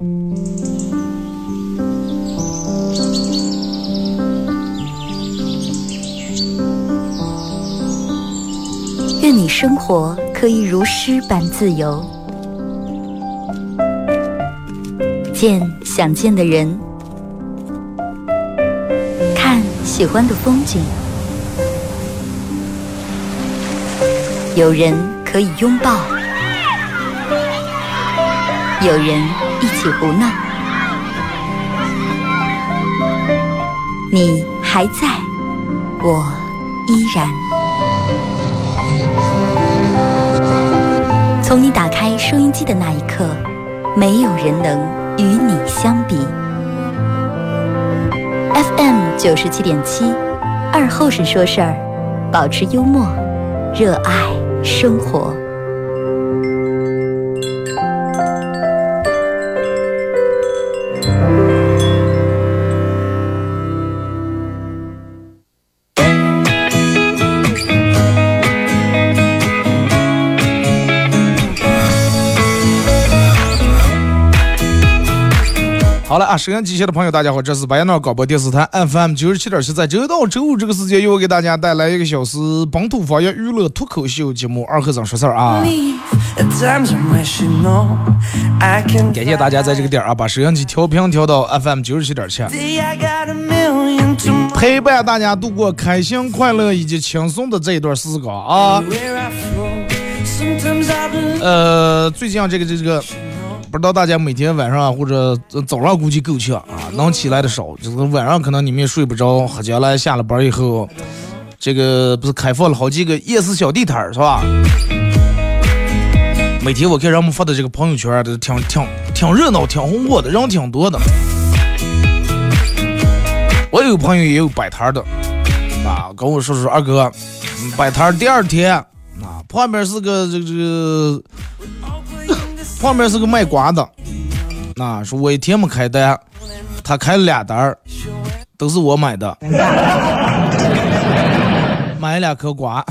愿你生活可以如诗般自由，见想见的人，看喜欢的风景，有人可以拥抱，有人一起胡闹，你还在，我依然。从你打开收音机的那一刻，没有人能与你相比。FM 九十七点七，二后生说事儿，保持幽默，热爱生活。啊，收音机前的朋友，大家好，这是白彦淖广播电视台 FM 九十七点七，在周一到周五这个时间，又给大家带来一个小时本土方言娱乐脱口秀节目《二和尚说事儿》啊。感谢大家在这个点啊，把收音机调频调到 FM 九十七点七，陪伴大家度过开心、快乐以及轻松的这一段时光啊。呃，最近这个这这个。不知道大家每天晚上或者早上估计够呛啊，能起来的少，就是晚上可能你们也睡不着。喝将来下了班以后，这个不是开放了好几个夜市小地摊儿是吧？每天我看人们发的这个朋友圈都挺挺挺热闹，挺红火的，人挺多的。我有朋友也有摆摊的，啊，跟我说说二哥，摆摊第二天，啊，旁边是个这个这个。旁边是个卖瓜的，那说我一天没开单，他开了俩单都是我买的，买两颗瓜。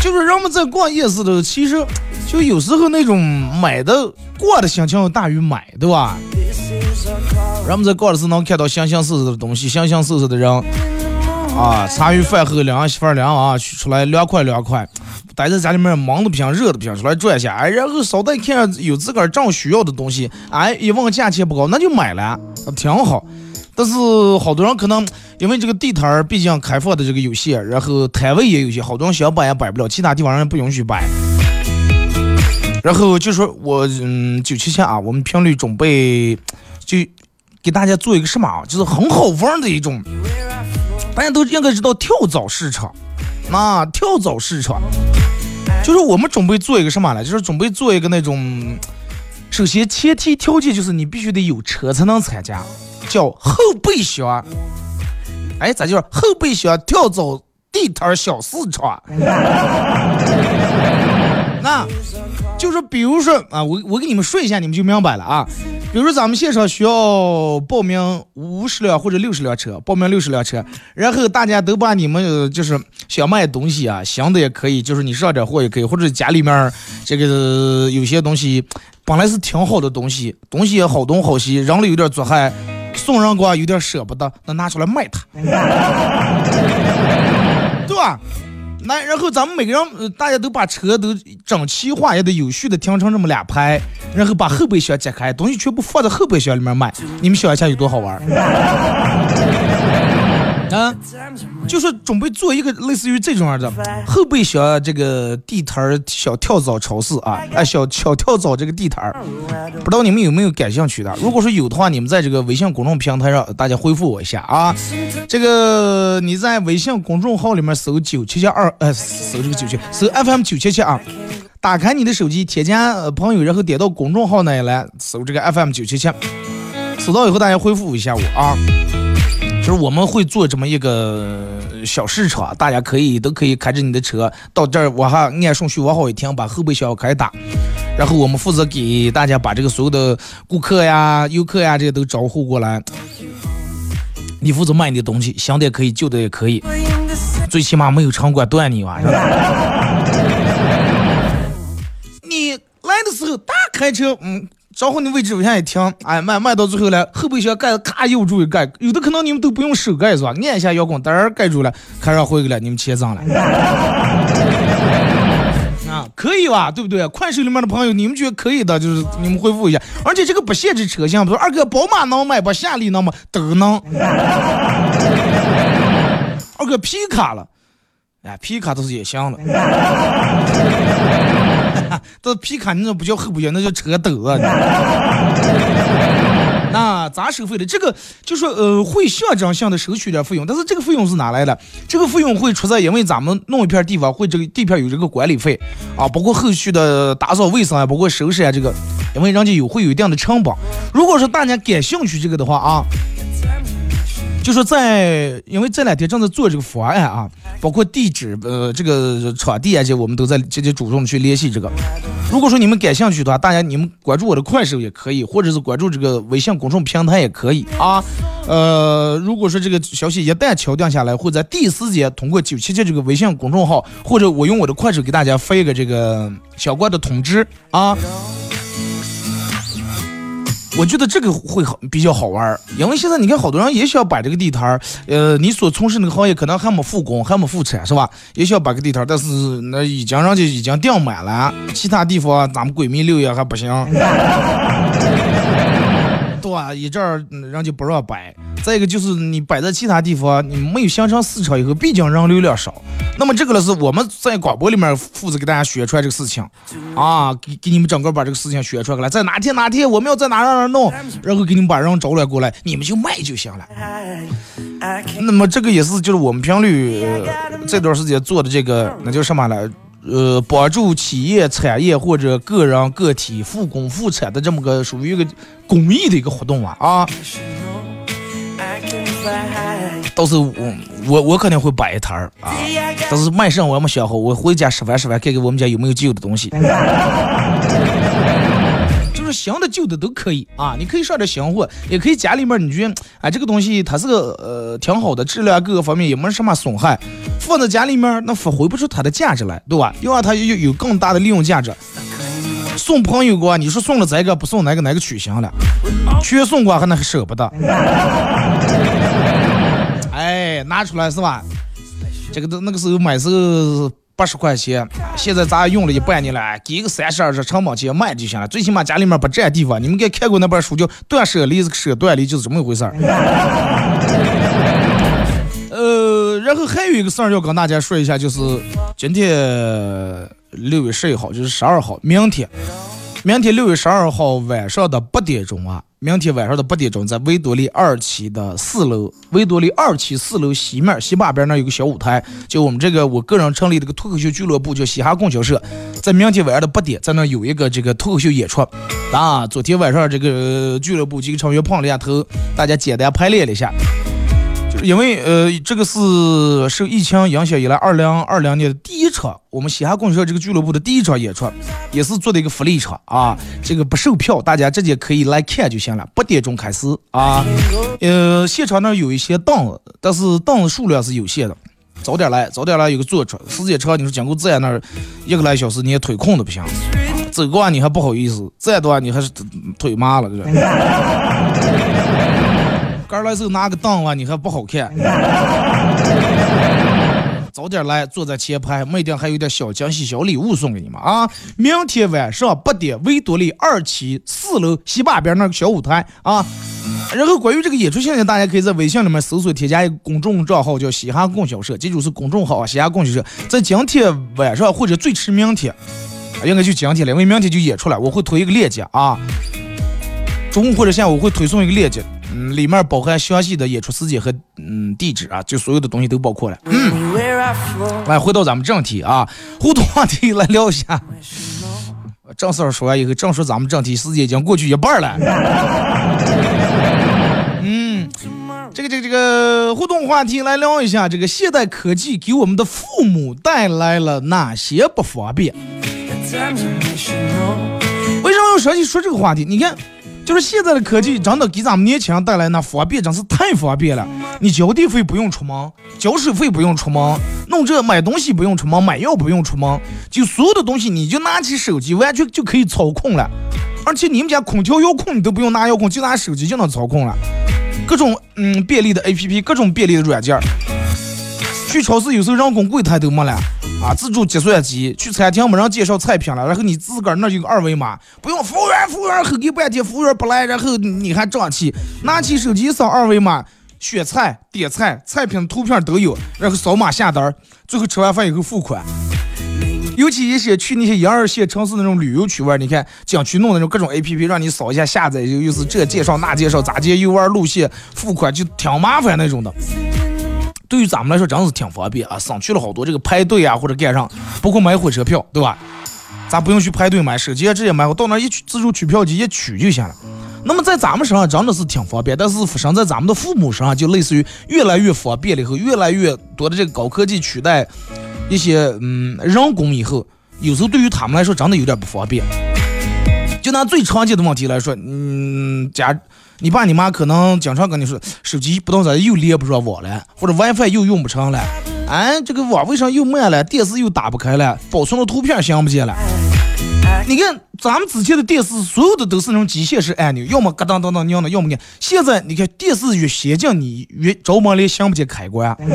就是人们在逛夜市的，其实就有时候那种买的逛的心情要大于买，对吧？人们在逛的时候能看到形形色色的东西，形形色色的人啊，茶余饭后两媳妇儿俩啊，出来凉快凉快。待在家里面忙的不行，热的不行，出来转一下，哎，然后捎带看有自个儿正需要的东西，哎，一问价钱不高，那就买了，挺好。但是好多人可能因为这个地摊儿毕竟开放的这个有限，然后摊位也有限，好多人想摆也摆不了，其他地方人不允许摆。然后就说我嗯，九七七啊，我们频率准备就给大家做一个什么啊，就是很好玩的一种，大家都应该知道跳蚤市场。那跳蚤市场，就是我们准备做一个什么来？就是准备做一个那种，首先前提条件就是你必须得有车才能参加，叫后备箱。哎，咋叫后备箱跳蚤地摊小市场？啊，就是比如说啊，我我给你们说一下，你们就明白了啊。比如说咱们现场需要报名五十辆或者六十辆车，报名六十辆车，然后大家都把你们就是想卖东西啊，新的也可以，就是你上点货也可以，或者家里面这个有些东西本来是挺好的东西，东西也好东好西，扔了有点作害，送人过有点舍不得，那拿出来卖它，对吧？那然后咱们每个人，大家都把车都整齐划一得、有序的停成这么两排，然后把后备箱解开，东西全部放在后备箱里面卖。你们想一下有多好玩？啊，就是准备做一个类似于这种样的后备箱这个地摊儿小跳蚤超市啊，哎，小小跳蚤这个地摊儿，不知道你们有没有感兴趣的？如果说有的话，你们在这个微信公众平台上，大家回复我一下啊。这个你在微信公众号里面搜九七七二，呃，搜这个九七，搜 FM 九七七啊，打开你的手机，添加朋友，然后点到公众号那里来，搜这个 FM 九七七，搜到以后大家回复一下我啊。就是我们会做这么一个小市场，大家可以都可以开着你的车到这儿，我还按顺序往好一停，把后备箱开打，然后我们负责给大家把这个所有的顾客呀、游客呀这些都招呼过来。你负责卖你的东西，新的也可以，旧的也可以，最起码没有城管断你吧？你来的时候大开车，嗯。然后你位置往下一停，哎，卖卖到最后了，后备箱盖子咔又住一盖，有的可能你们都不用手盖是吧？按一下遥控，噔盖住了，开上回去了，你们钱挣了。啊，可以吧？对不对？快手里面的朋友，你们觉得可以的，就是你们回复一下。而且这个不限制车型，比如二哥，宝马能买不？夏利能吗？都能。二哥皮卡了，哎，皮卡倒是也行了。这 皮卡你那不叫后备箱，那叫车斗啊！那咋收费的？这个就说呃，会象征性的收取点费用，但是这个费用是哪来的？这个费用会出在因为咱们弄一片地方，会这个地片有这个管理费啊，包括后续的打扫卫生啊，包括收拾啊，这个，因为人家有会有一定的成本。如果说大家感兴趣这个的话啊。就说在，因为这两天正在做这个方案啊，包括地址、呃，这个场地啊，这我们都在积极主动去联系这个。如果说你们感兴趣的话，大家你们关注我的快手也可以，或者是关注这个微信公众平台也可以啊。呃，如果说这个消息一旦敲定下来，会在第一时间通过九七七这个微信公众号，或者我用我的快手给大家发一个这个相关的通知啊。我觉得这个会好比较好玩儿，因为现在你看好多人也想摆这个地摊儿，呃，你所从事那个行业可能还没复工，还没复产，是吧？也想摆个地摊儿，但是那已经人家已经订满了，其他地方咱们闺蜜六月还不行。对啊，一阵儿人就不让摆。再一个就是你摆在其他地方，你没有形成市场以后，毕竟人流量少。那么这个呢是我们在广播里面负责给大家宣传这个事情啊，给给你们整个把这个事情宣传过来。在哪天哪天我们要在哪让人弄，然后给你们把人招来过来，你们就卖就行了。那么这个也是就是我们频率这段时间做的这个那叫什么来？呃，帮助企业、产业或者个人个体复工复产的这么个属于一个公益的一个活动啊啊！到时候我我我肯定会摆一摊儿啊，但是卖肾我还没想好，我回家吃饭吃饭，看看我们家有没有旧的东西。新的旧的都可以啊，你可以上点新货，也可以家里面你觉得哎这个东西它是个呃挺好的，质量各个方面也没什么损害，放在家里面那发挥不出它的价值来，对吧？要让它有有更大的利用价值。送朋友过，你说送了这个不送哪个哪个取消了，全送过还那舍不得。哎，拿出来是吧？这个都那个时候买是。八十块钱，现在咱用了一半年了，给个三十二十成本钱卖就行了。最起码家里面不占地方。你们该看过那本书叫《断舍离》，舍断离就是这么一回事儿。呃，然后还有一个事儿要跟大家说一下，就是今天六月十一号，就是十二号，明天。明天六月十二号晚上的八点钟啊，明天晚上的八点钟，在维多利二期的四楼，维多利二期四楼西面西坝边那有个小舞台，就我们这个我个人成立的个脱口秀俱乐部，叫嘻哈供销社，在明天晚上的八点，在那有一个这个脱口秀演出啊。昨天晚上这个俱乐部几个成员碰了一下头，大家简单排练了一下。因为呃，这个是受疫情影响以来，二零二零年的第一场我们西哈公社这个俱乐部的第一场演出，也是做的一个福利场啊。这个不售票，大家直接可以来看就行了。八点钟开始啊，呃，现场那有一些凳子，但是凳子数量是有限的，早点来，早点来有个坐车。时间长，你说经过站那儿一个来小时，你也腿空的不行，走过完你还不好意思，站的话你还是腿麻了，这。刚来时候拿个凳啊，你还不好看。早点来，坐在前排，没定还有点小惊喜、小礼物送给你们啊！明天晚上八点，维多利二期四楼西坝边那个小舞台啊。然后关于这个演出信息，大家可以在微信里面搜索添加一个公众账号，叫“嘻哈供销社”，记住是公众号啊，“嘻哈供销社”。在今天晚上或者最迟明天，应该就今天了，因为明天就演出了，我会推一个链接啊。中午或者下午会推送一个链接。嗯，里面包含详细的演出时间和嗯地址啊，就所有的东西都包括了。嗯，来回到咱们正题啊，互动话题来聊一下。正事儿说完以后，正说咱们正题，时间已经过去一半了。嗯，这个这个这个互动话题来聊一下，这个现代科技给我们的父母带来了哪些不方便？为什么要说起说这个话题？你看。就是现在的科技真的给咱们年轻人带来那方便，真是太方便了。你交电费不用出门，交水费不用出门，弄这买东西不用出门，买药不用出门，就所有的东西你就拿起手机完全就可以操控了。而且你们家空调遥控你都不用拿遥控，就拿手机就能操控了。各种嗯便利的 APP，各种便利的软件。去超市有时候人工柜台都没了啊，自助结算机。去餐厅没人介绍菜品了，然后你自个儿那有个二维码，不用服务员，服务员吼你半天，服务员不来，然后你还胀气，拿起手机扫二维码，选菜点菜，菜品图片都有，然后扫码下单，最后吃完饭以后付款。尤其一些去那些一二线城市那种旅游区玩，你看景区弄那种各种 A P P，让你扫一下下载，又又是这介绍那介绍，咋接游玩路线付款就挺麻烦那种的。对于咱们来说，真是挺方便啊，省去了好多这个排队啊或者干上，包括买火车票，对吧？咱不用去排队买，手机直接买，我到那一取自助取票机一取就行了。那么在咱们身上真的是挺方便，但是发生在咱们的父母身上，就类似于越来越方便了以后，越来越多的这个高科技取代。一些嗯人工以后，有时候对于他们来说真的有点不方便。就拿最常见的问题来说，嗯，家你爸你妈可能经常跟你说，手机不知道咋又连不上网了，或者 WiFi 又用不成了，哎，这个网为啥又慢了？电视又打不开了，保存的图片想不见了。你看咱们之前的电视，所有的都是那种机械式按钮，要么咯噔噔噔扭的，要么按。现在你看电视越先进，你越着忙连想不见开关。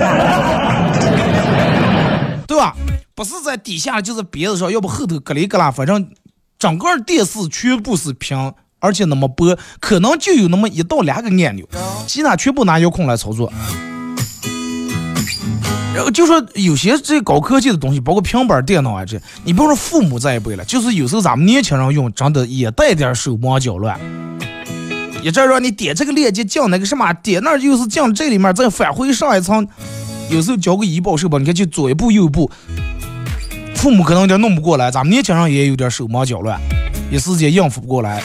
对吧？不是在底下，就是别子上，要不后头咯里咯啦，反正整个电视全部是屏，而且那么薄，可能就有那么一到两个按钮，其他全部拿遥控来操作。然后就说有些这高科技的东西，包括平板电脑啊，这你不说父母这一辈了，就是有时候咱们年轻人用，真的也带点手忙脚乱。一阵让你点这个链接进那个什么，点那又是进这里面，再返回上一层。有时候交个医保社保，你看就左一步右一步，父母可能有点弄不过来，咱们年轻人也有点手忙脚乱，一时间应付不过来。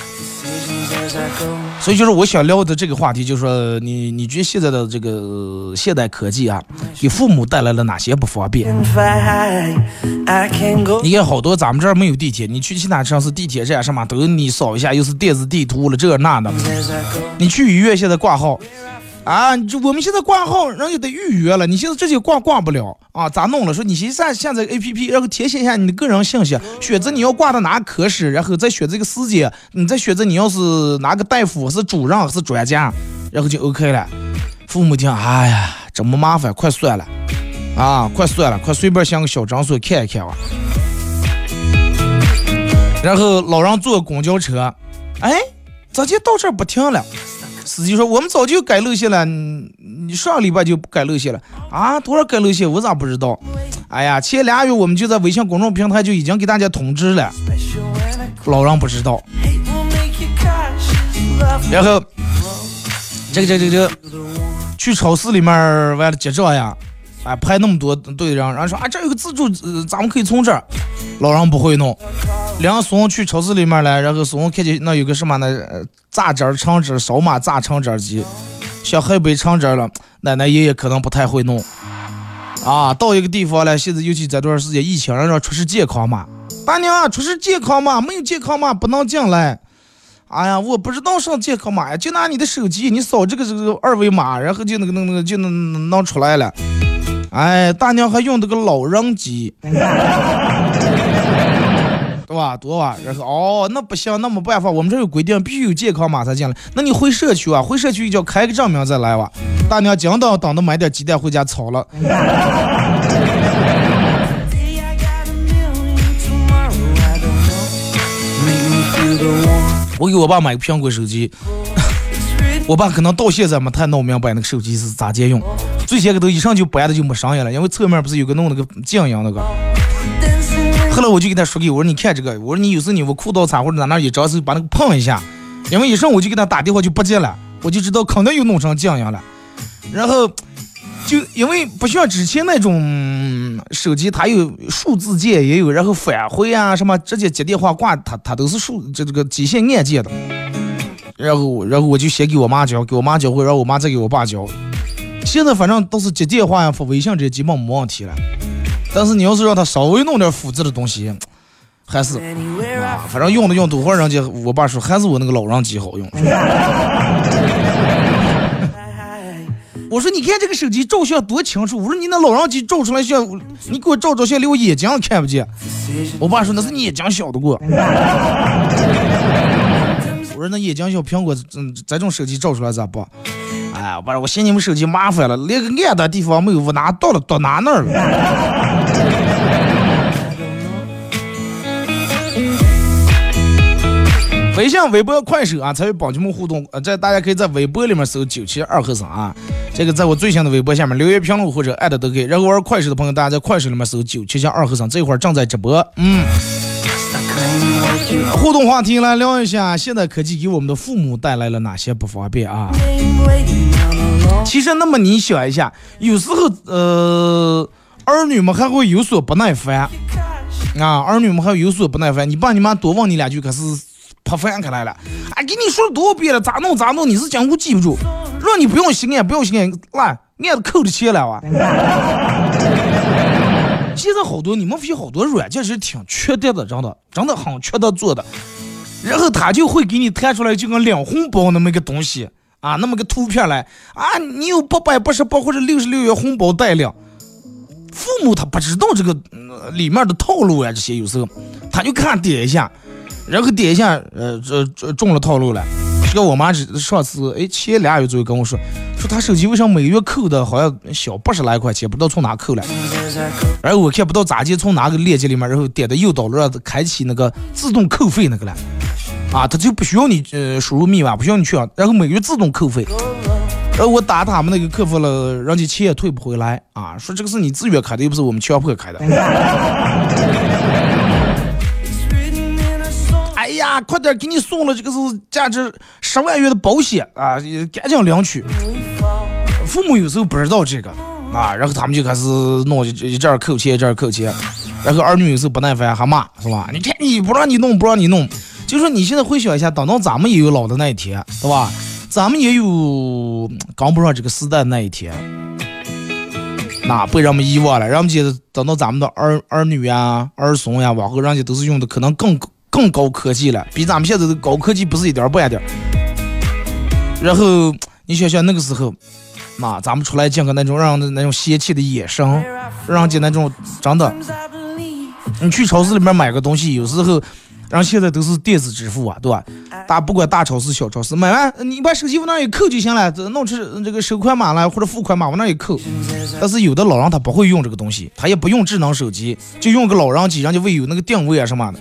所以就是我想聊的这个话题，就是说你你觉得现在的这个现代科技啊，给父母带来了哪些不方便？你看好多咱们这儿没有地铁，你去其他城市地铁站什么都你扫一下，又是电子地图了这那的。你去医院现在挂号。啊，就我们现在挂号，人家得预约了，你现在直接挂挂不了啊？咋弄了？说你先下下载 A P P，然后填写一下你的个人信息，选择你要挂到哪科室，然后再选择个时间，你再选择你要是哪个大夫是主任还是专家，然后就 O K 了。父母听，哎呀，这么麻烦，快算了，啊，快算了，快随便想个小诊所看一看吧。然后老人坐公交车，哎，咋就到这儿不停了？司机说：“我们早就改路线了，你上礼拜就改路线了啊？多少改路线？我咋不知道？哎呀，前俩月我们就在微信公众平台就已经给大家通知了，老人不知道。然后，这个这个这个，去超市里面完了结账呀，啊排那么多队，然后然后说啊这有个自助，呃咱们可以从这儿。老人不会弄。”两孙去超市里面来，然后孙看见那有个什么呢？榨汁儿、橙汁儿、扫码榨橙汁儿机，想喝杯橙汁儿了。奶奶爷爷可能不太会弄。啊，到一个地方了，现在尤其这段时间疫情，让出示健康码。大娘，出示健康码，没有健康码不能进来。哎呀，我不知道上健康码呀，就拿你的手机，你扫这个这个二维码，然后就那个那个那个就能能出来了。哎，大娘还用这个老人机。对吧？多吧？然后哦，那不行，那没办法，我们这有规定，必须有健康码才进来。那你回社区啊？回社区一叫开个证明再来吧。大娘讲等等着买点鸡蛋回家炒了。我给我爸买个苹果手机，我爸可能到现在没太弄明白那个手机是咋接用。最先个都一上就掰的就没声音了，因为侧面不是有个弄那个静音那个。后来我就给他说给我说你看这个，我说你有时候你我裤裆擦或者在那一着时把那个碰一下，因为一上我就给他打电话就不接了，我就知道肯定又弄成这样了。然后就因为不像之前那种手机，它有数字键也有，然后返回啊什么直接接电话挂，它它都是数这这个机械按键的。然后然后我就先给我妈教，给我妈教会，然后我妈再给我爸教。现在反正都是接电话呀、发微信这基本没问题了。但是你要是让他稍微弄点复制的东西，还是啊，反正用的用多会儿，人家我爸说还是我那个老人机好用。我说你看这个手机照相多清楚，我说你那老人机照出来像，你给我照照相连我眼睛都看不见。我爸说那是你眼睛小的过。我说那眼睛小苹果，嗯，这种手机照出来咋不？哎，不是，我嫌你们手机麻烦了，连个暗的地方没有，我拿到了到哪那儿了？微信、微博、快手啊，参与帮节目互动，呃，这大家可以在微博里面搜九七二和尚啊，这个在我最新的微博下面留言评论或者艾特都可以。然后玩快手的朋友，大家在快手里面搜九七七二和尚，这会儿正在直播，嗯。互动话题来聊一下，现代科技给我们的父母带来了哪些不方便啊？其实，那么你想一下，有时候呃，儿女们还会有所不耐烦啊，儿女们还有所不耐烦，你爸你妈多问你两句，可是。怕翻开来了，哎，给你说了多少遍了，咋弄咋弄，你是讲我记不住，让你不用心眼，不用心眼，来，俺扣着钱了哇。现在好多你们发现好多软件是挺缺德的，真的，真的很缺德做的。然后他就会给你弹出来就跟领红包那么个东西啊，那么个图片来啊，你有八百八十八或者六十六元红包带领。父母他不知道这个里面的套路啊，这些有时候他就看点一下。然后点一下，呃，这这中了套路了。这个我妈上次，哎，前俩月左右跟我说，说她手机为啥每个月扣的好像小八十来块钱，不知道从哪扣来。然后我看不到咋接从哪个链接里面，然后点的右导让开启那个自动扣费那个了。啊，他就不需要你呃输入密码，不需要你去啊，然后每个月自动扣费。然后我打他们那个客服了，人家钱也退不回来啊，说这个是你自愿开的，又不是我们强迫开的。快点给你送了这个是价值十万元的保险啊，赶紧领取。父母有时候不知道这个啊，然后他们就开始弄一这儿扣钱一这儿扣钱，然后儿女有时候不耐烦还骂是吧？你看你不让你弄不让你弄，就说你现在回想一下，等到咱们也有老的那一天，对吧？咱们也有赶不上这个时代那一天，那被人们遗忘了。人们觉得等到咱们的儿儿女呀、儿孙呀，往后人家都是用的可能更。更高科技了，比咱们现在的高科技不是一点半点。然后你想想那个时候，那咱们出来见个那种让那种仙气的眼神，让家那种真的。你去超市里面买个东西，有时候，然后现在都是电子支付啊，对吧？大不管大超市小超市，买完你把手机往那一扣就行了，弄出这个收款码来或者付款码往那一扣。但是有的老人他不会用这个东西，他也不用智能手机，就用个老人机，人家会有那个定位啊什么的。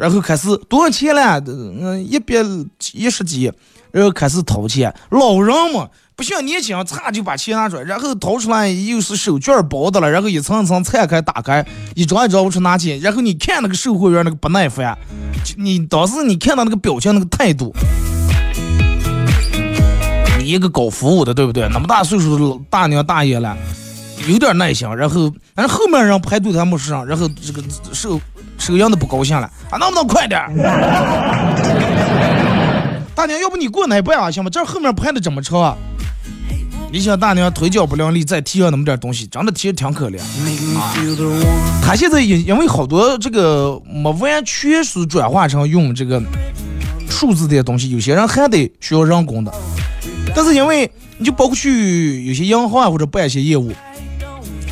然后开始多少钱了？嗯，一百一十几，然后开始掏钱。老人嘛，不像年轻人，嚓就把钱拿出来，然后掏出来又是手绢包的了，然后一层一层拆开打开，一张一张我去拿钱。然后你看那个售货员那个不耐烦，你当时你看到那个表情那个态度，你一个搞服务的对不对？那么大岁数的大娘大爷了，有点耐心。然后，但是后面人排队他没上，然后这个售。收银的不高兴了啊，能不能快点？大娘，要不你过那边啊，行吗？这后面排的这么长，你想大娘腿脚不伶俐，再提上那么点东西，真的其实挺可怜啊。他现在因因为好多这个没完全是转化成用这个数字的东西，有些人还得需要人工的。但是因为你就包括去有些银行啊或者办一些业务。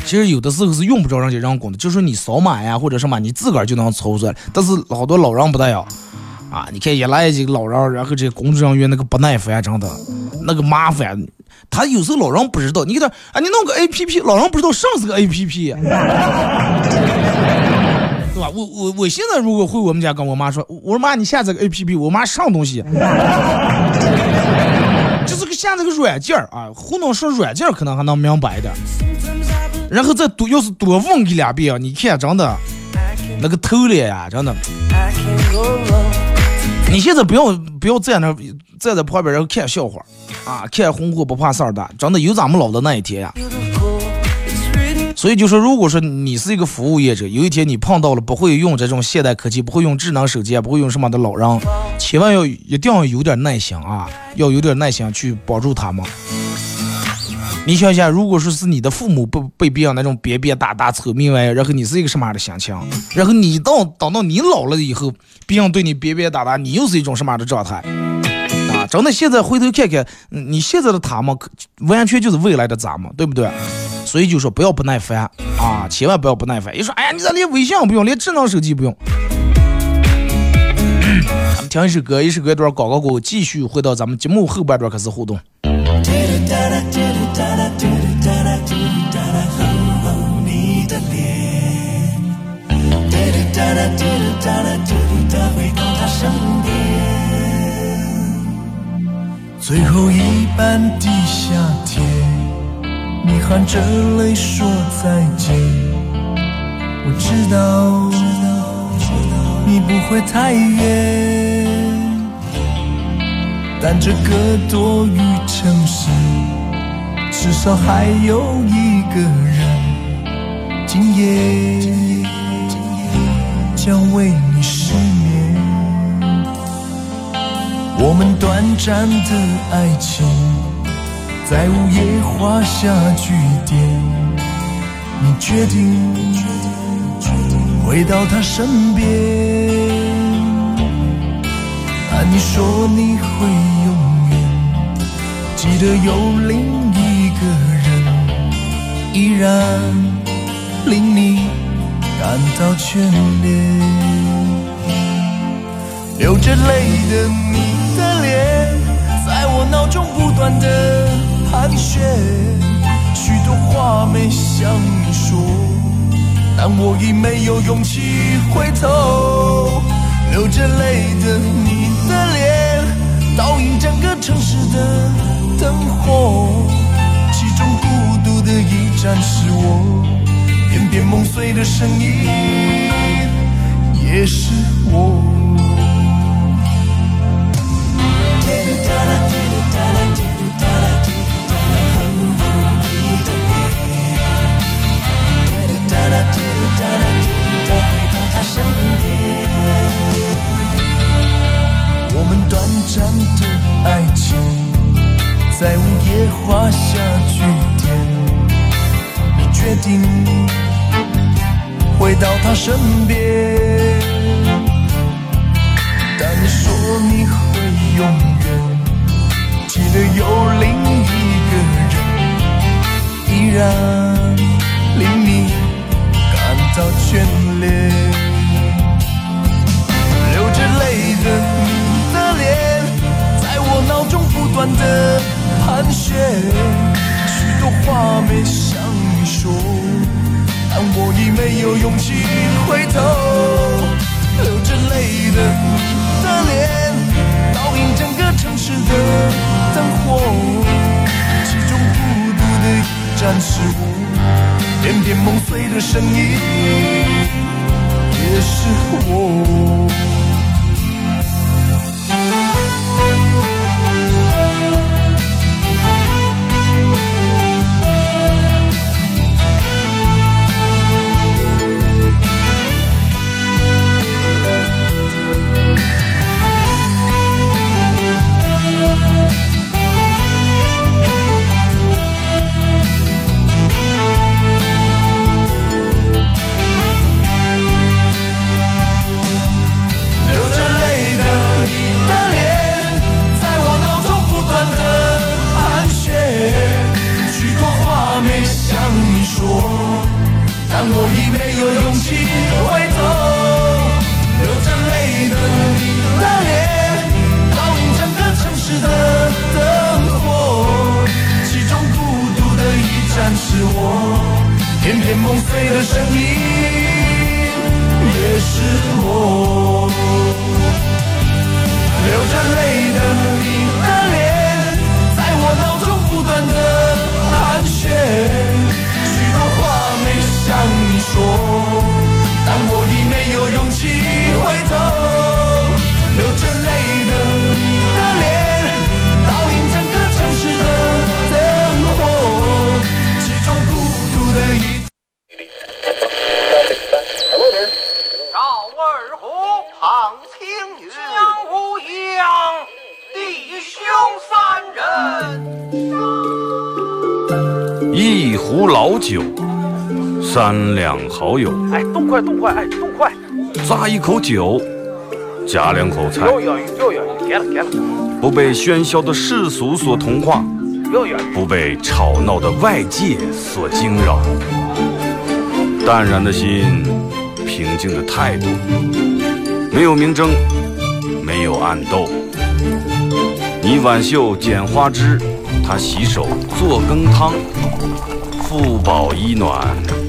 其实有的时候是用不着人家人工的，就是你扫码呀或者什么，你自个儿就能操作。但是好多老人不带要啊，你看一来几个老人，然后这工作人员那个不耐烦，真的那个麻烦。他有时候老人不知道，你给他啊，你弄个 A P P，老人不知道上是个 A P P，对吧？我我我现在如果回我们家跟我妈说，我说妈你下载个 A P P，我妈上东西，就是个下那个软件啊，糊弄说软件可能还能明白一点。然后再多，要是多问一两遍，你看真的，那个头脸呀，真的。你现在不要不要在那站在旁边，然后看笑话啊，看红火不怕事儿的，真的有咱们老的那一天呀。所以就说，如果说你是一个服务业者，有一天你碰到了不会用这种现代科技、不会用智能手机、不会用什么的老人，千万要一定要有点耐心啊，要有点耐心去帮助他们。你想想，如果说是你的父母被被别人那种扁扁打打、臭命歪然后你是一个什么样的心情？然后你到等到你老了以后，别人对你扁扁打打，你又是一种什么样的状态？啊，真的，现在回头看看，你现在的他们，完全就是未来的咱们，对不对？所以就说不要不耐烦啊，千万不要不耐烦。一说，哎呀，你咋连微信不用，连智能手机不用？咱们听一首歌，一首歌一段广告过后，继续回到咱们节目后半段开始互动。最后一班的夏天，你含着泪说再见。我知道，你不会太远，但这个多雨城市，至少还有一个人，今夜将为你失眠。我们短暂的爱情，在午夜画下句点。你决定回到他身边，但你说你会永远记得有另一个人，依然令你感到眷恋。流着泪的你。的脸在我脑中不断的盘旋，许多话没向你说，但我已没有勇气回头。流着泪的你的脸，倒映整个城市的灯火，其中孤独的一盏是我，片片梦碎的声音也是。我们短暂的爱情，在午夜画下句点。你决定回到他身边，但你说你会永远记得有另一个人，依然令你感到眷恋，不断的盘旋，许多话没向你说，但我已没有勇气回头。流着泪的你的脸，倒映整个城市的灯火，其中孤独的一盏是我，片片梦碎的声音也是我。是我片片梦碎的声音也是我。流着泪的你三两好友，哎，动快动快，哎，动快！咂一口酒，夹两口菜，给了给了。不被喧嚣的世俗所同化，不被吵闹的外界所惊扰。淡然的心，平静的态度，没有明争。没有暗斗。你挽袖剪花枝，他洗手做羹汤。腹饱衣暖，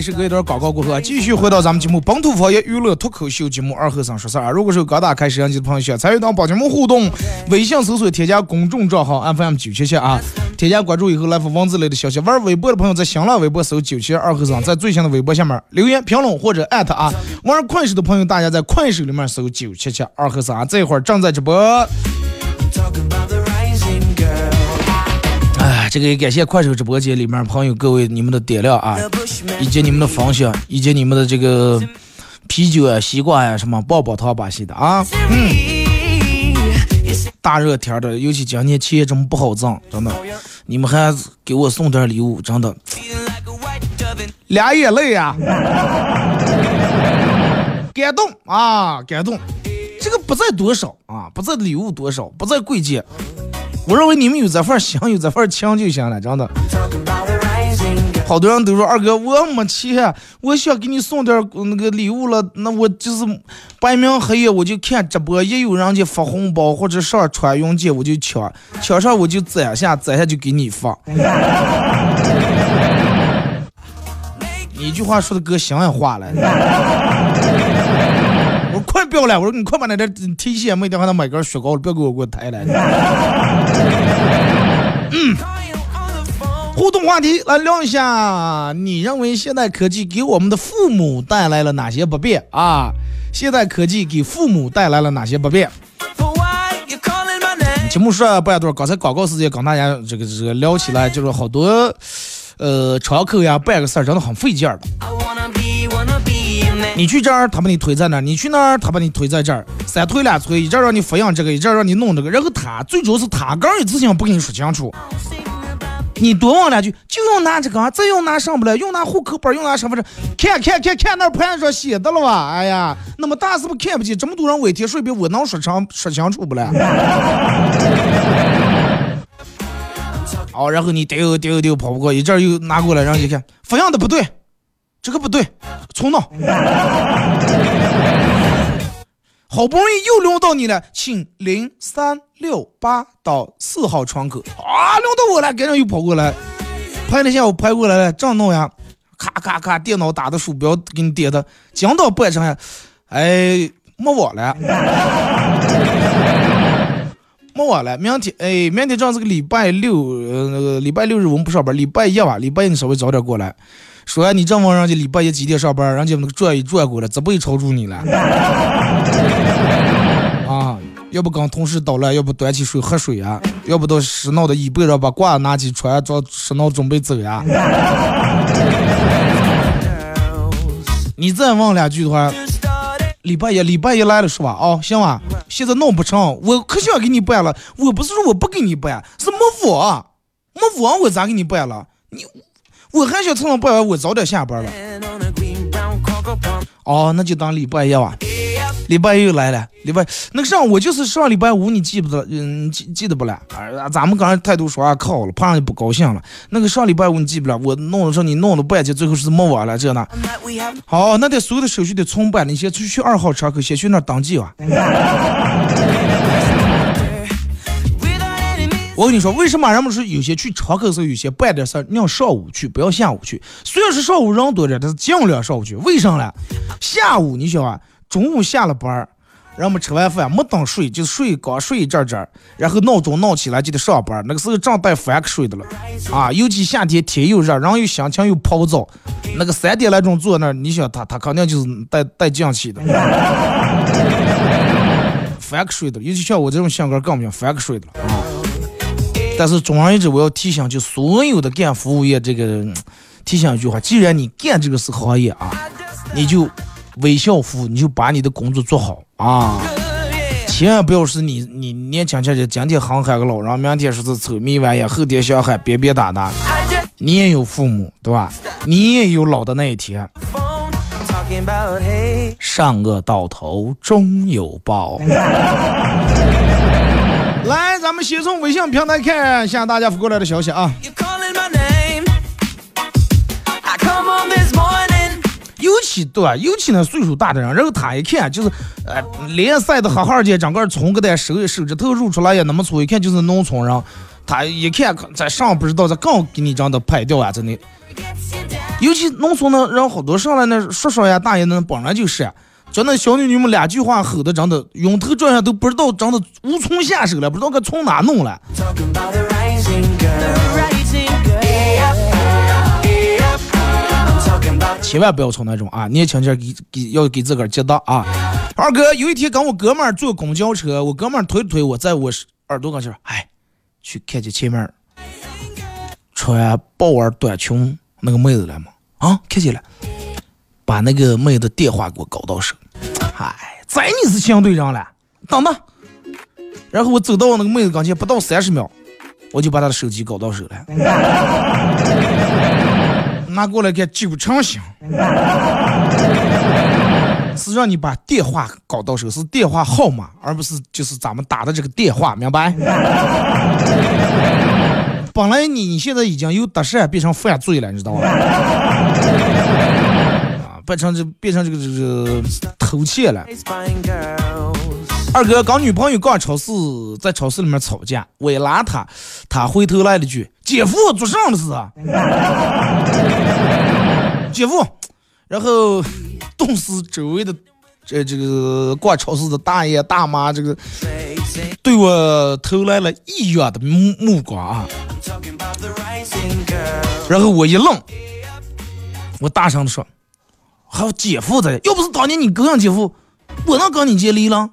是隔一段广告过后啊，继续回到咱们节目本土方言娱乐脱口秀节目《二和尚说事儿》啊。如果是刚打开摄像机的朋友，想参与到宝节目互动，微信搜索添加公众账号 FM 九七七啊，添加关注以后来发文字类的消息。玩微博的朋友在新浪微博搜九七二和尚，在最新的微博下面留言评论或者艾特啊。玩快手的朋友，大家在快手里面搜九七七二和尚啊，这会儿正在直播。这个也感谢快手直播间里面朋友各位你们的点亮啊，以及你们的分享，以及你们的这个啤酒啊、西瓜呀、什么棒棒糖把戏的啊。嗯，大热天的，尤其今年钱真不好挣，真的，你们还给我送点礼物，真的，俩眼泪呀、感动啊，感动。这个不在多少啊，不在礼物多少，不在贵贱，我认为你们有这份心，有这份情就行了，真的。好多人都说二哥我没钱，我想给你送点儿那个礼物了，那我就是白明黑夜我就看直播，一有人家发红包或者上穿云箭我就抢，抢上我就攒下，攒下就给你发。你一句话说的哥心上话了。不要了，我说你快把那点提现没得还能买根雪糕，不要给我给我抬来。嗯互动话题来聊一下，你认为现代科技给我们的父母带来了哪些不便啊？现代科技给父母带来了哪些不便？For why you calling my name? 节目说半段，刚才广告时间跟大家这个这个聊起来，就是好多呃窗口呀办个事儿真的很费劲儿的。你去这儿，他把你推在那儿；你去那儿，他把你推在这儿，三推两推，一阵让你抚养这个，一阵让你弄这个，然后他最主要是他刚一次性不跟你说清楚。你多问两句，就用拿这个，再用拿上不了，用拿户口本，用拿身份证，看看看看那牌上写的了吧？哎呀，那么大是不是看不见？这么多人尾贴水平，我能说清说清楚不了？哦，然后你丢丢丢跑不过，一阵又拿过来，然后一看，抚养的不对，这个不对，重弄。好不容易又轮到你了，请零三六八到四号窗口。啊，轮到我了，赶紧又跑过来，拍了一下我拍过来了，正弄呀，咔咔咔，电脑打的鼠标给你点的，讲到半上呀，哎，没网了，没网了，明天哎，明天正是个礼拜六，呃，那个礼拜六日我们不上班，礼拜一吧，礼拜一你稍微早点过来。说呀，你这问人家礼拜一几点上班，人家那个转一转过来，这不也超住你了？啊，要不跟同事捣乱，要不端起水喝水啊，要不到石闹的椅背上把褂拿起穿，找石闹准备走呀。你再问两句的话，礼拜一礼拜一来了是吧？哦，行吧，现在弄不成，我可想给你办了，我不是说我不给你办，是没我，没我我咋给你办了？你我还想趁着办完我早点下班了。哦，那就当礼拜一吧。礼拜一又来了，礼拜那个上我就是上礼拜五，你记不得？嗯，记记得不了？啊，咱们刚才态度说话可好了，怕让你不高兴了。那个上礼拜五你记不了？我弄的时候你弄了半天，最后是没完了，这那。好，那得所有的手续得重办，你先去去二号窗口，先去那儿登记吧。我跟你说，为什么人们说有些去窗口的时候，有些办点事儿，你要上午去，不要下午去。虽然是上午人多点，但是尽量上午去。为啥呢？下午你想啊，中午下了班儿，人们吃完饭没等睡，就睡刚睡一阵阵儿，然后闹钟闹起来就得上班，那个时候正带翻瞌睡的了啊。尤其夏天天又热，人又心情又暴躁，那个三点来钟坐那儿，你想他他肯定就是带带犟气的，翻瞌睡的。尤其像我这种性格更不行，翻瞌睡的了啊。但是总而言之，我要提醒就所有的干服务业这个提醒一句话：既然你干这个是行业啊，你就微笑服务，你就把你的工作做好啊！千万不要是你你年轻轻的，今天哼喊个老人，明天说是臭迷玩意，后天想喊别别打打。你也有父母对吧？你也有老的那一天。善恶到头终有报。来，咱们先从微信平台看一下大家发过来的消息啊。尤其对吧？尤其那岁数大的人，然后他一看就是，呃，脸晒的黑黑的，整个葱个的，手手指头露出来也那么粗，一看就是农村人。他一看在上不知道，在刚给你长的拍掉啊，真的。尤其农村的人好多上来那叔叔呀、大爷那本来就是。就那小女女们两句话吼的，真的晕头转向都不知道，真的无从下手了，不知道该从哪弄了。千万不要从那种啊，年轻人给给要给自个儿接到啊。二哥有一天跟我哥们儿坐公交车，我哥们儿推了推我，在我耳朵跟前哎，去看见前面穿豹纹短裙那个妹子了吗？啊，看见了。把那个妹子电话给我搞到手，嗨，在你是相对人了，等等。然后我走到那个妹子跟前，不到三十秒，我就把她的手机搞到手了。拿过来看，九成新，是让你把电话搞到手，是电话号码，而不是就是咱们打的这个电话，明白？本来你你现在已经由得善变成犯罪了，你知道吧？变成这变成这个这个偷窃了。二哥跟女朋友逛超市，在超市里面吵架，我一拉他，他回头来了句：“姐夫做啥了是啊？”姐夫，然后顿时周围的这这个逛超市的大爷大妈，这个对我投来了异样的目目光啊。然后我一愣，我大声的说。还有姐夫在，要不是当年你勾上姐夫，我能跟你结离了？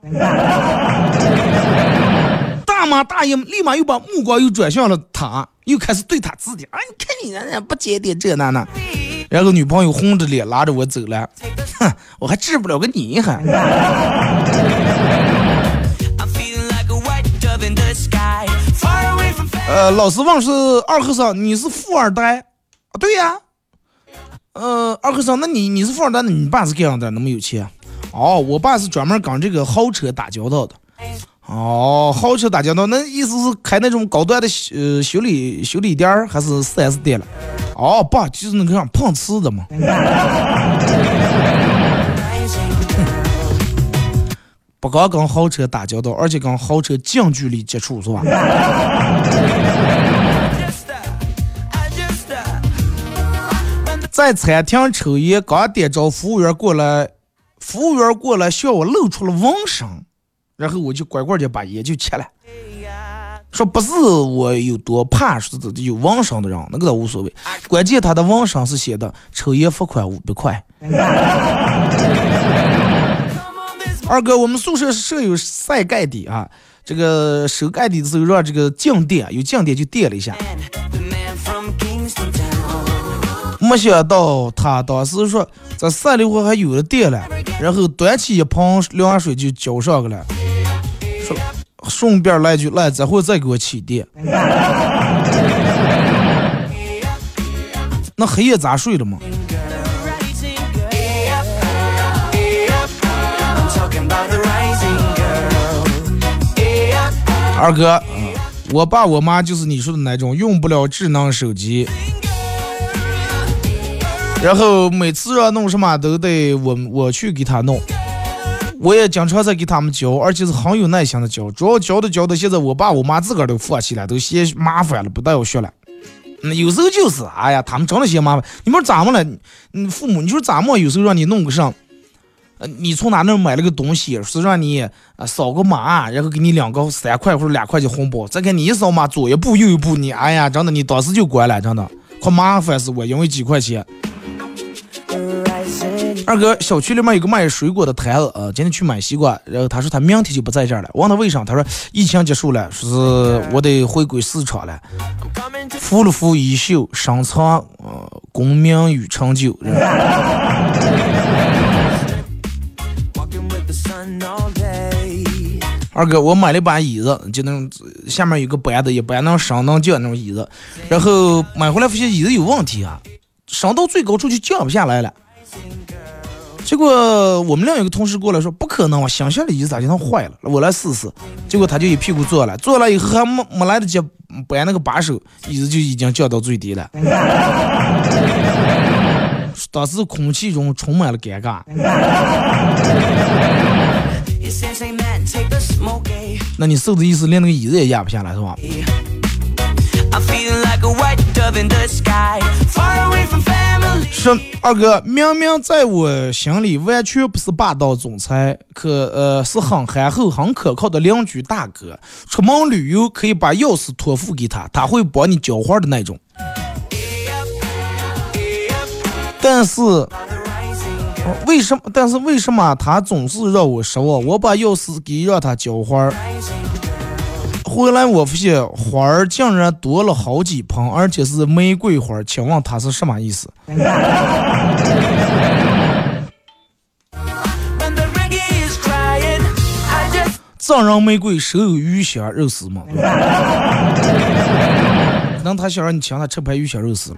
大妈大爷立马又把目光又转向了他，又开始对他指点。啊，你看你人家不检点这那那。然后女朋友红着脸拉着我走了，哼，我还治不了个你还。呃，老师问是二和尚，你是富二代？啊，对呀。呃，二和尚，那你你是富二代，那你爸是干啥的？那么有钱？哦，我爸是专门跟这个豪车打交道的。哦，豪车打交道，那意思是开那种高端的呃修理修理店儿，还是四 S 店了？哦，爸就是那个像碰瓷的嘛。不光跟豪车打交道，而且跟豪车近距离接触，是吧？在餐厅抽烟，刚点着服务员过来，服务员过来向我露出了纹身，然后我就乖乖的把烟就切了。说不是我有多怕，是有纹身的人，那个倒无所谓，关键他的纹身是写的抽烟罚款五百块。二哥，我们宿舍舍友晒盖底啊，这个收盖底的时候让这个静电，有静电就电了一下。没想到他当时说咱三楼还有的电了，然后端起一盆凉水就浇上去了，说顺便来句来，再会再给我起电。那黑夜咋睡的嘛？二哥，我爸我妈就是你说的那种，用不了智能手机。然后每次要弄什么都得我我去给他弄，我也经常在给他们教，而且是很有耐心的教，主要教的教的，现在我爸我妈自个儿都放弃了，都嫌麻烦了，不带我学了。嗯，有时候就是，哎呀，他们真的嫌麻烦。你们说咋么了？你父母，你说咋么？有时候让你弄个上，呃，你从哪那买了个东西，是让你啊扫个码，然后给你两个三块或者两块钱红包，再给你一扫码，左一步右一步，你哎呀，真的，你当时就乖了，真的，可麻烦死我，因为几块钱。二哥，小区里面有个卖水果的摊子，呃，今天去买西瓜，然后他说他明天就不在这儿了，问他为啥，他说疫情结束了，说是我得回归市场了。扶了扶衣袖，深藏呃功名与成就。二哥，我买了把椅子，就那种下面有个板子，一般能升能降那种椅子，然后买回来发现椅子有问题啊，升到最高处就降不下来了。结果我们另一个同事过来说，不可能啊，想象的椅子咋就能坏了？我来试试。结果他就一屁股坐了，坐了以后还没没来得及摆那个把手，椅子就已经降到最低了。当时空气中充满了尴尬。那你瘦的意思连那个椅子也压不下来是吧？说二哥，明明在我心里完全不是霸道总裁，可呃是很憨厚、很可靠的邻居大哥。出门旅游可以把钥匙托付给他，他会帮你交换的那种。但是为什么？但是为什么他总是让我失望？我把钥匙给让他浇花儿。回来我发现花儿竟然多了好几盆，而且是玫瑰花。请问他是什么意思？赠人玫瑰，手有余香，肉丝吗？可能他想让你请他吃盘鱼香肉丝。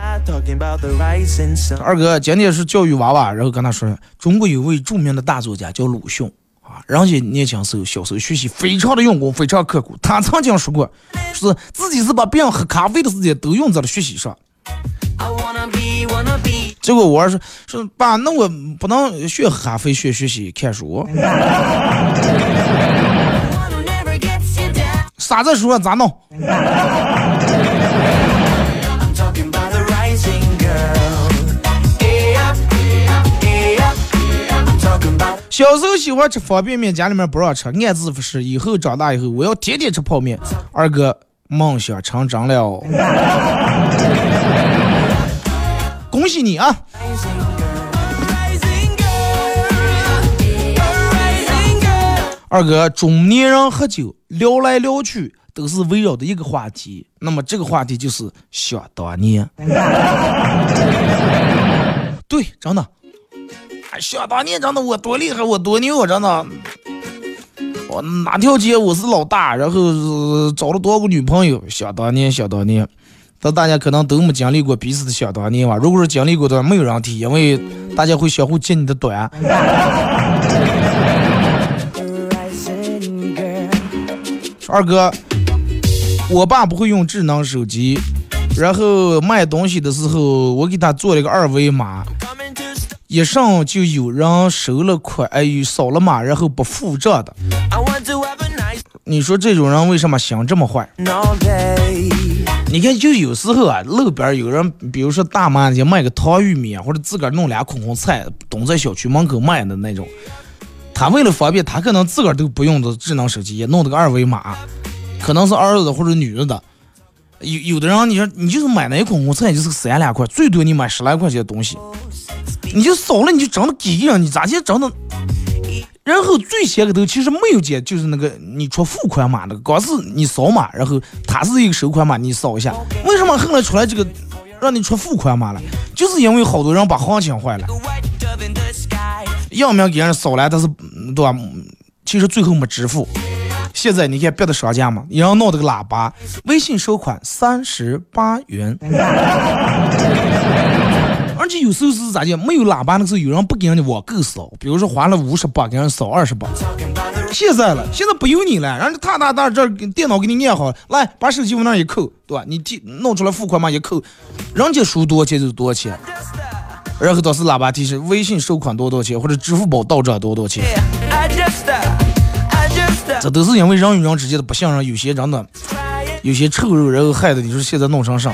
二哥，今天是教育娃娃，然后跟他说，中国有位著名的大作家叫鲁迅啊。人家年轻时候小时候学习非常的用功，非常刻苦。他曾经说过，是自己是把别人喝咖啡的时间都用在了学习上。结果我儿说说爸，那我不能学喝咖啡，学学习看书。啥子书啊？咋弄？小时候喜欢吃方便面，家里面不让吃，暗自发誓以后长大以后我要天天吃泡面。二哥梦想成真了，恭喜你啊！二哥，中年人喝酒聊来聊去都是围绕的一个话题，那么这个话题就是想当年。对，真的。想当年，真的我多厉害，我多牛，真的。我哪条街我是老大，然后找了多少个女朋友。想当年，想当年，但大家可能都没经历过彼此的想当年吧。如果是经历过的，没有人提，因为大家会相互揭你的短。二哥，我爸不会用智能手机，然后卖东西的时候，我给他做了个二维码。一上就有人收了款，哎，扫了码，然后不付账的。你说这种人为什么心这么坏？你看，就有时候啊，路边有人，比如说大妈就卖个糖玉米，或者自个儿弄俩空空菜，蹲在小区门口卖的那种。他为了方便，他可能自个儿都不用的智能手机，也弄了个二维码，可能是儿子或者女的。有有的人，你说你就是买那一空空菜，就是个三两块，最多你买十来块钱的东西。你就扫了，你就真的给人，你咋就整的？然后最先个头其实没有接，就是那个你出付款码那个，光是你扫码，然后它是一个收款码，你扫一下。为什么后来出来这个让你出付款码了？就是因为好多人把行情坏了，要么给人扫了，但是对吧？其实最后没支付。现在你看别的商家嘛，一人弄这个喇叭，微信收款三十八元。而且有时候是咋的，没有喇叭的时候，有人不给人家网购扫，比如说花了五十八给人扫二十八。现在了，现在不由你了，人家哒哒哒这电脑给你念好，来把手机往那一扣，对吧？你提弄出来付款嘛一扣，人家输多少钱就是多少钱。然后倒是喇叭提示微信收款多少钱，或者支付宝到账多少钱。这都是因为人与人之间的不信任，有些真的有些臭肉，然后害的你说现在弄成啥？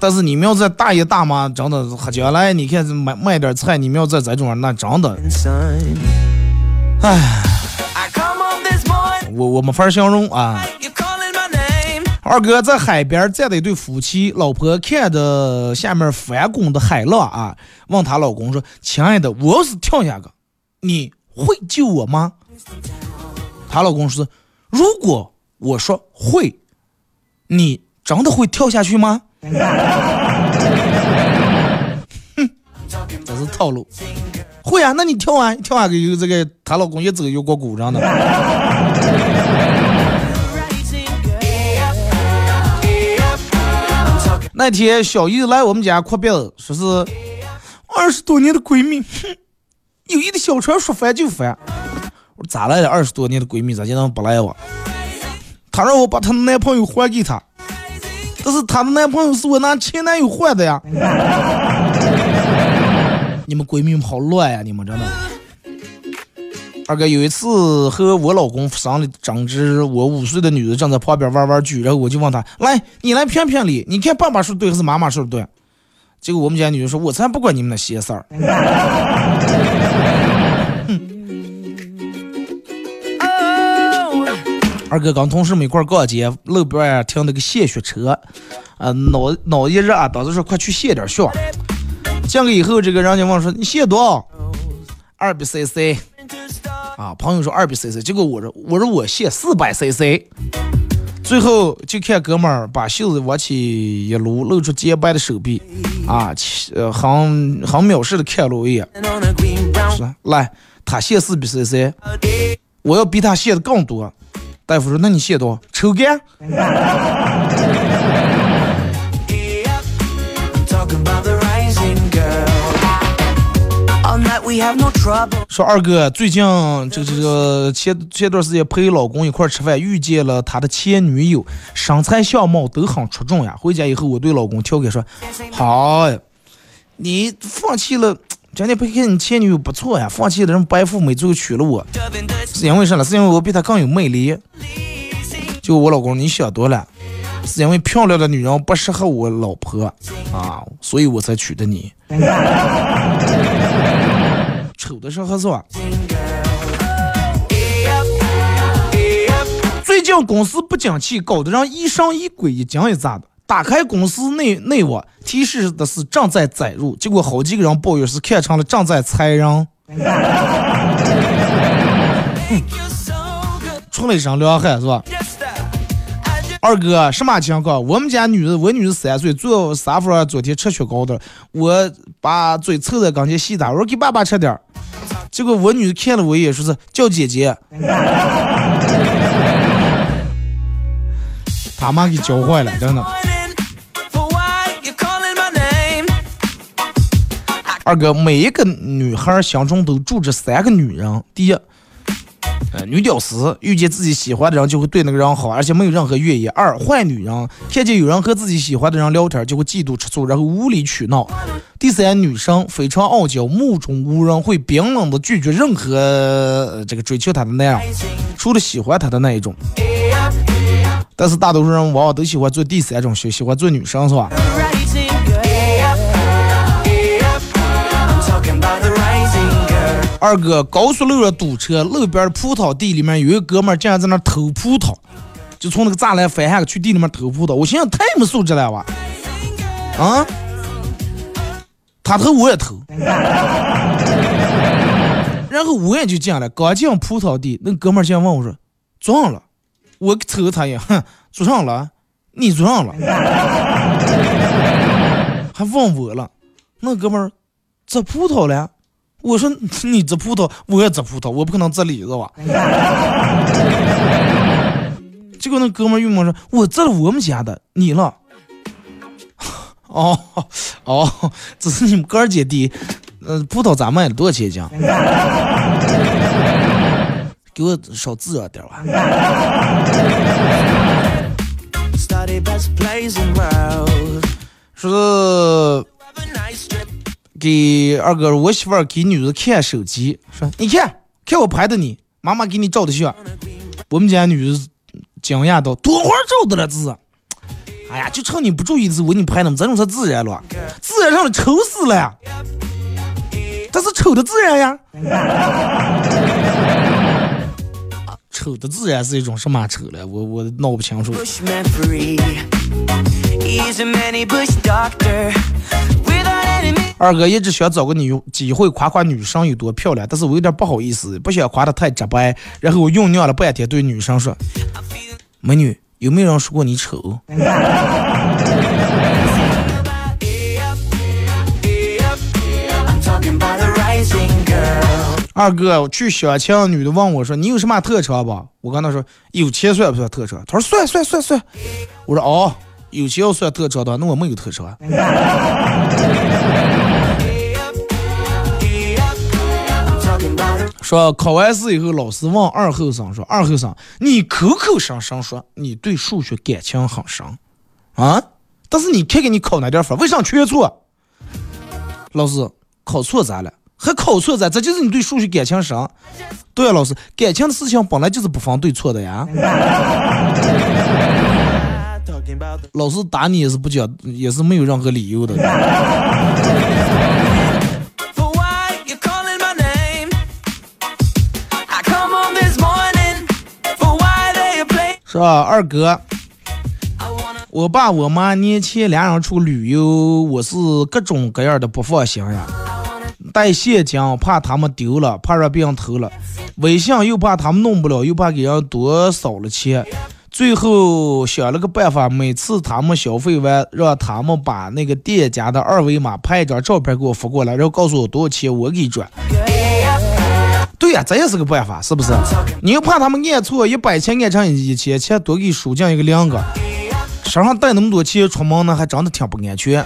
但是你们要在大爷大妈真的将来，你看卖卖点菜，你们要在这种那真的，唉，我我没法形容啊。二哥在海边站的一对夫妻，老婆看着下面翻滚的海浪啊，问她老公说：“亲爱的，我要是跳下去，你会救我吗？”她老公说：“如果我说会，你真的会跳下去吗？”哼，这是套路。会啊，那你跳啊，跳下去有这个，她老公一走又过鼓掌的。那天小姨来我们家哭鼻子，说是二十多年的闺蜜，哼，友谊的小船说翻就翻。咋来的？二十多年的闺蜜咋就能不来我？她让我把她的男朋友还给她，但是她的男朋友是我拿前男友换的呀。你们闺蜜们好乱呀！你们真的。二哥有一次和我老公发生了争执，我五岁的女儿正在旁边玩玩具，然后我就问她：“来，你来评评理，你看爸爸说的对还是妈妈说的对？”结果我们家女儿说：“我才不管你们那些事儿。”二哥跟同事们一块逛街，路边停了个献血车，啊，脑脑一热，当时说快去献点血。进去以后，这个人家问说：“你献多少？”二百 cc。啊，朋友说二百 cc，结果我说我说我献四百 cc。最后就看哥们儿把袖子往起一撸，露出洁白的手臂，啊，呃，很很藐视的看了我一眼，说来，他献四百 cc，我要比他献的更多。大夫说：“那你写多少？抽干。”说二哥最近这个这个前前段时间陪老公一块吃饭，遇见了他的前女友，身材相貌都很出众呀。回家以后，我对老公调侃说：“好，你放弃了。”今天陪看你前女友不错呀，放弃的人白富美，最后娶了我，是因为啥呢？是因为我比她更有魅力。就我老公，你想多了，是因为漂亮的女人不适合我老婆啊，所以我才娶的你。丑的时候是吧。最近公司不景气，搞得让疑神疑鬼，一惊一乍的。打开公司内内网，提示的是正在载入，结果好几个人抱怨是看成了正在裁人，出了一身凉汗是吧？二哥什么情况？我们家女的，我女儿三岁，坐沙发上昨天吃雪糕的，我把嘴凑在跟前吸她，我说给爸爸吃点儿结果我女儿看了我一眼，说是叫姐姐，他妈给教坏了，真的。二哥，每一个女孩心中都住着三个女人。第一，呃，女屌丝遇见自己喜欢的人就会对那个人好，而且没有任何怨言。二，坏女人看见有人和自己喜欢的人聊天就会嫉妒吃醋，然后无理取闹。第三，女生非常傲娇，目中无人，会冰冷的拒绝任何这个追求她的男人，除了喜欢她的那一种。但是大多数人往往都喜欢做第三种，喜喜欢做女生，是吧？二哥，高速路上堵车，路边的葡萄地里面有一个哥们竟然在那偷葡萄，就从那个栅栏翻下去地里面偷葡萄。我心想太没素质了吧？啊？他偷我也偷，然后我也就进了。刚进葡萄地，那哥们竟然问我说：“撞了？”我瞅他一眼，哼，坐上了？你坐上了？还问我了？那哥们儿摘葡萄了？我说你摘葡萄，我也摘葡萄，我不可能摘李子吧？结果那哥们儿又问说：“我摘了我们家的，你了？”哦哦，只是你们哥儿姐弟，呃，葡萄咋卖的？多少钱一斤？给我少自热点吧。说给二哥，我媳妇儿给女儿看手机，说你看看我拍的你，妈妈给你照的相。我们家女儿惊讶到，多会儿照的了这是？哎呀，就趁你不注意的时候，我给你拍的嘛，这种是自然了，自然上的丑死了呀！这是丑的自然呀。丑的自然是一种什么丑了？我我闹不清楚。二哥一直想找个女机会夸夸女生有多漂亮，但是我有点不好意思，不想夸的太直白。然后我酝酿了半天，对女生说：“美女，有没有人说过你丑？二哥，我去相亲，女的问我说：“你有什么特长吧？”我跟她说：“有钱算不算特长？”她说：“算算算算。”我说：“哦，有钱要算特长的，那我没有特长。说考完试以后，老师问二后生说：“二后生，你口口声声说你对数学感情很深啊，但是你看看你考哪点分，为啥全错？”老师，考错咋了？还考错咋？这就是你对数学感情深。对啊，老师，感情的事情本来就是不分对错的呀。老师打你也是不讲，也是没有任何理由的。是吧，二哥？我爸我妈年前俩人出旅游，我是各种各样的不放心呀。带现金怕他们丢了，怕让别人偷了；微信又怕他们弄不了，又怕给人多扫了钱。最后想了个办法，每次他们消费完，让他们把那个店家的二维码拍一张照片给我发过来，然后告诉我多少钱，我给转。对呀，这也是个办法，是不是？你又怕他们按错，一百钱按成一千，钱多给输进一个两个，身上带那么多钱出门呢，还真的挺不安全。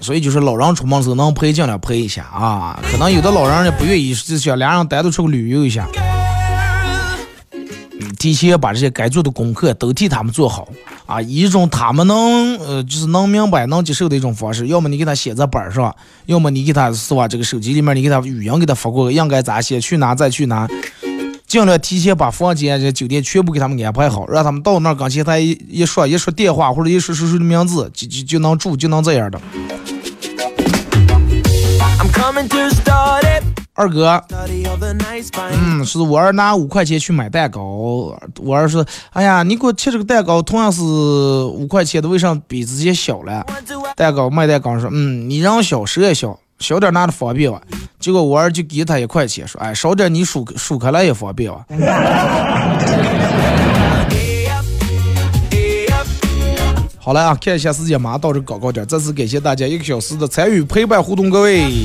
所以就是老人出门时候能陪尽量陪一下啊，可能有的老人也不愿意，就想俩人单独出去旅游一下，提前把这些该做的功课都替他们做好啊，一种他们能呃就是能明白能接受的一种方式，要么你给他写在本上，要么你给他是吧这个手机里面你给他语音给他发过，应该咋写，去哪再去哪。尽量提前把房间、这酒店全部给他们安排好，让他们到那儿跟前台一一说一说电话或者一说说说的名字，就就就能住，就能这样的。I'm coming to start it. 二哥.嗯，是我儿拿五块钱去买蛋糕，我儿说，哎呀，你给我切这个蛋糕，同样是五块钱的，为啥比之前小了？蛋糕卖蛋糕说，嗯，你让小手也小，小点拿着方便吧。结果我儿就给他一块钱，说，哎，少点你数数开来也方便吧。好了啊，看一下时间，马上到这个广告点，再次感谢大家一个小时的参与陪伴互动，各位，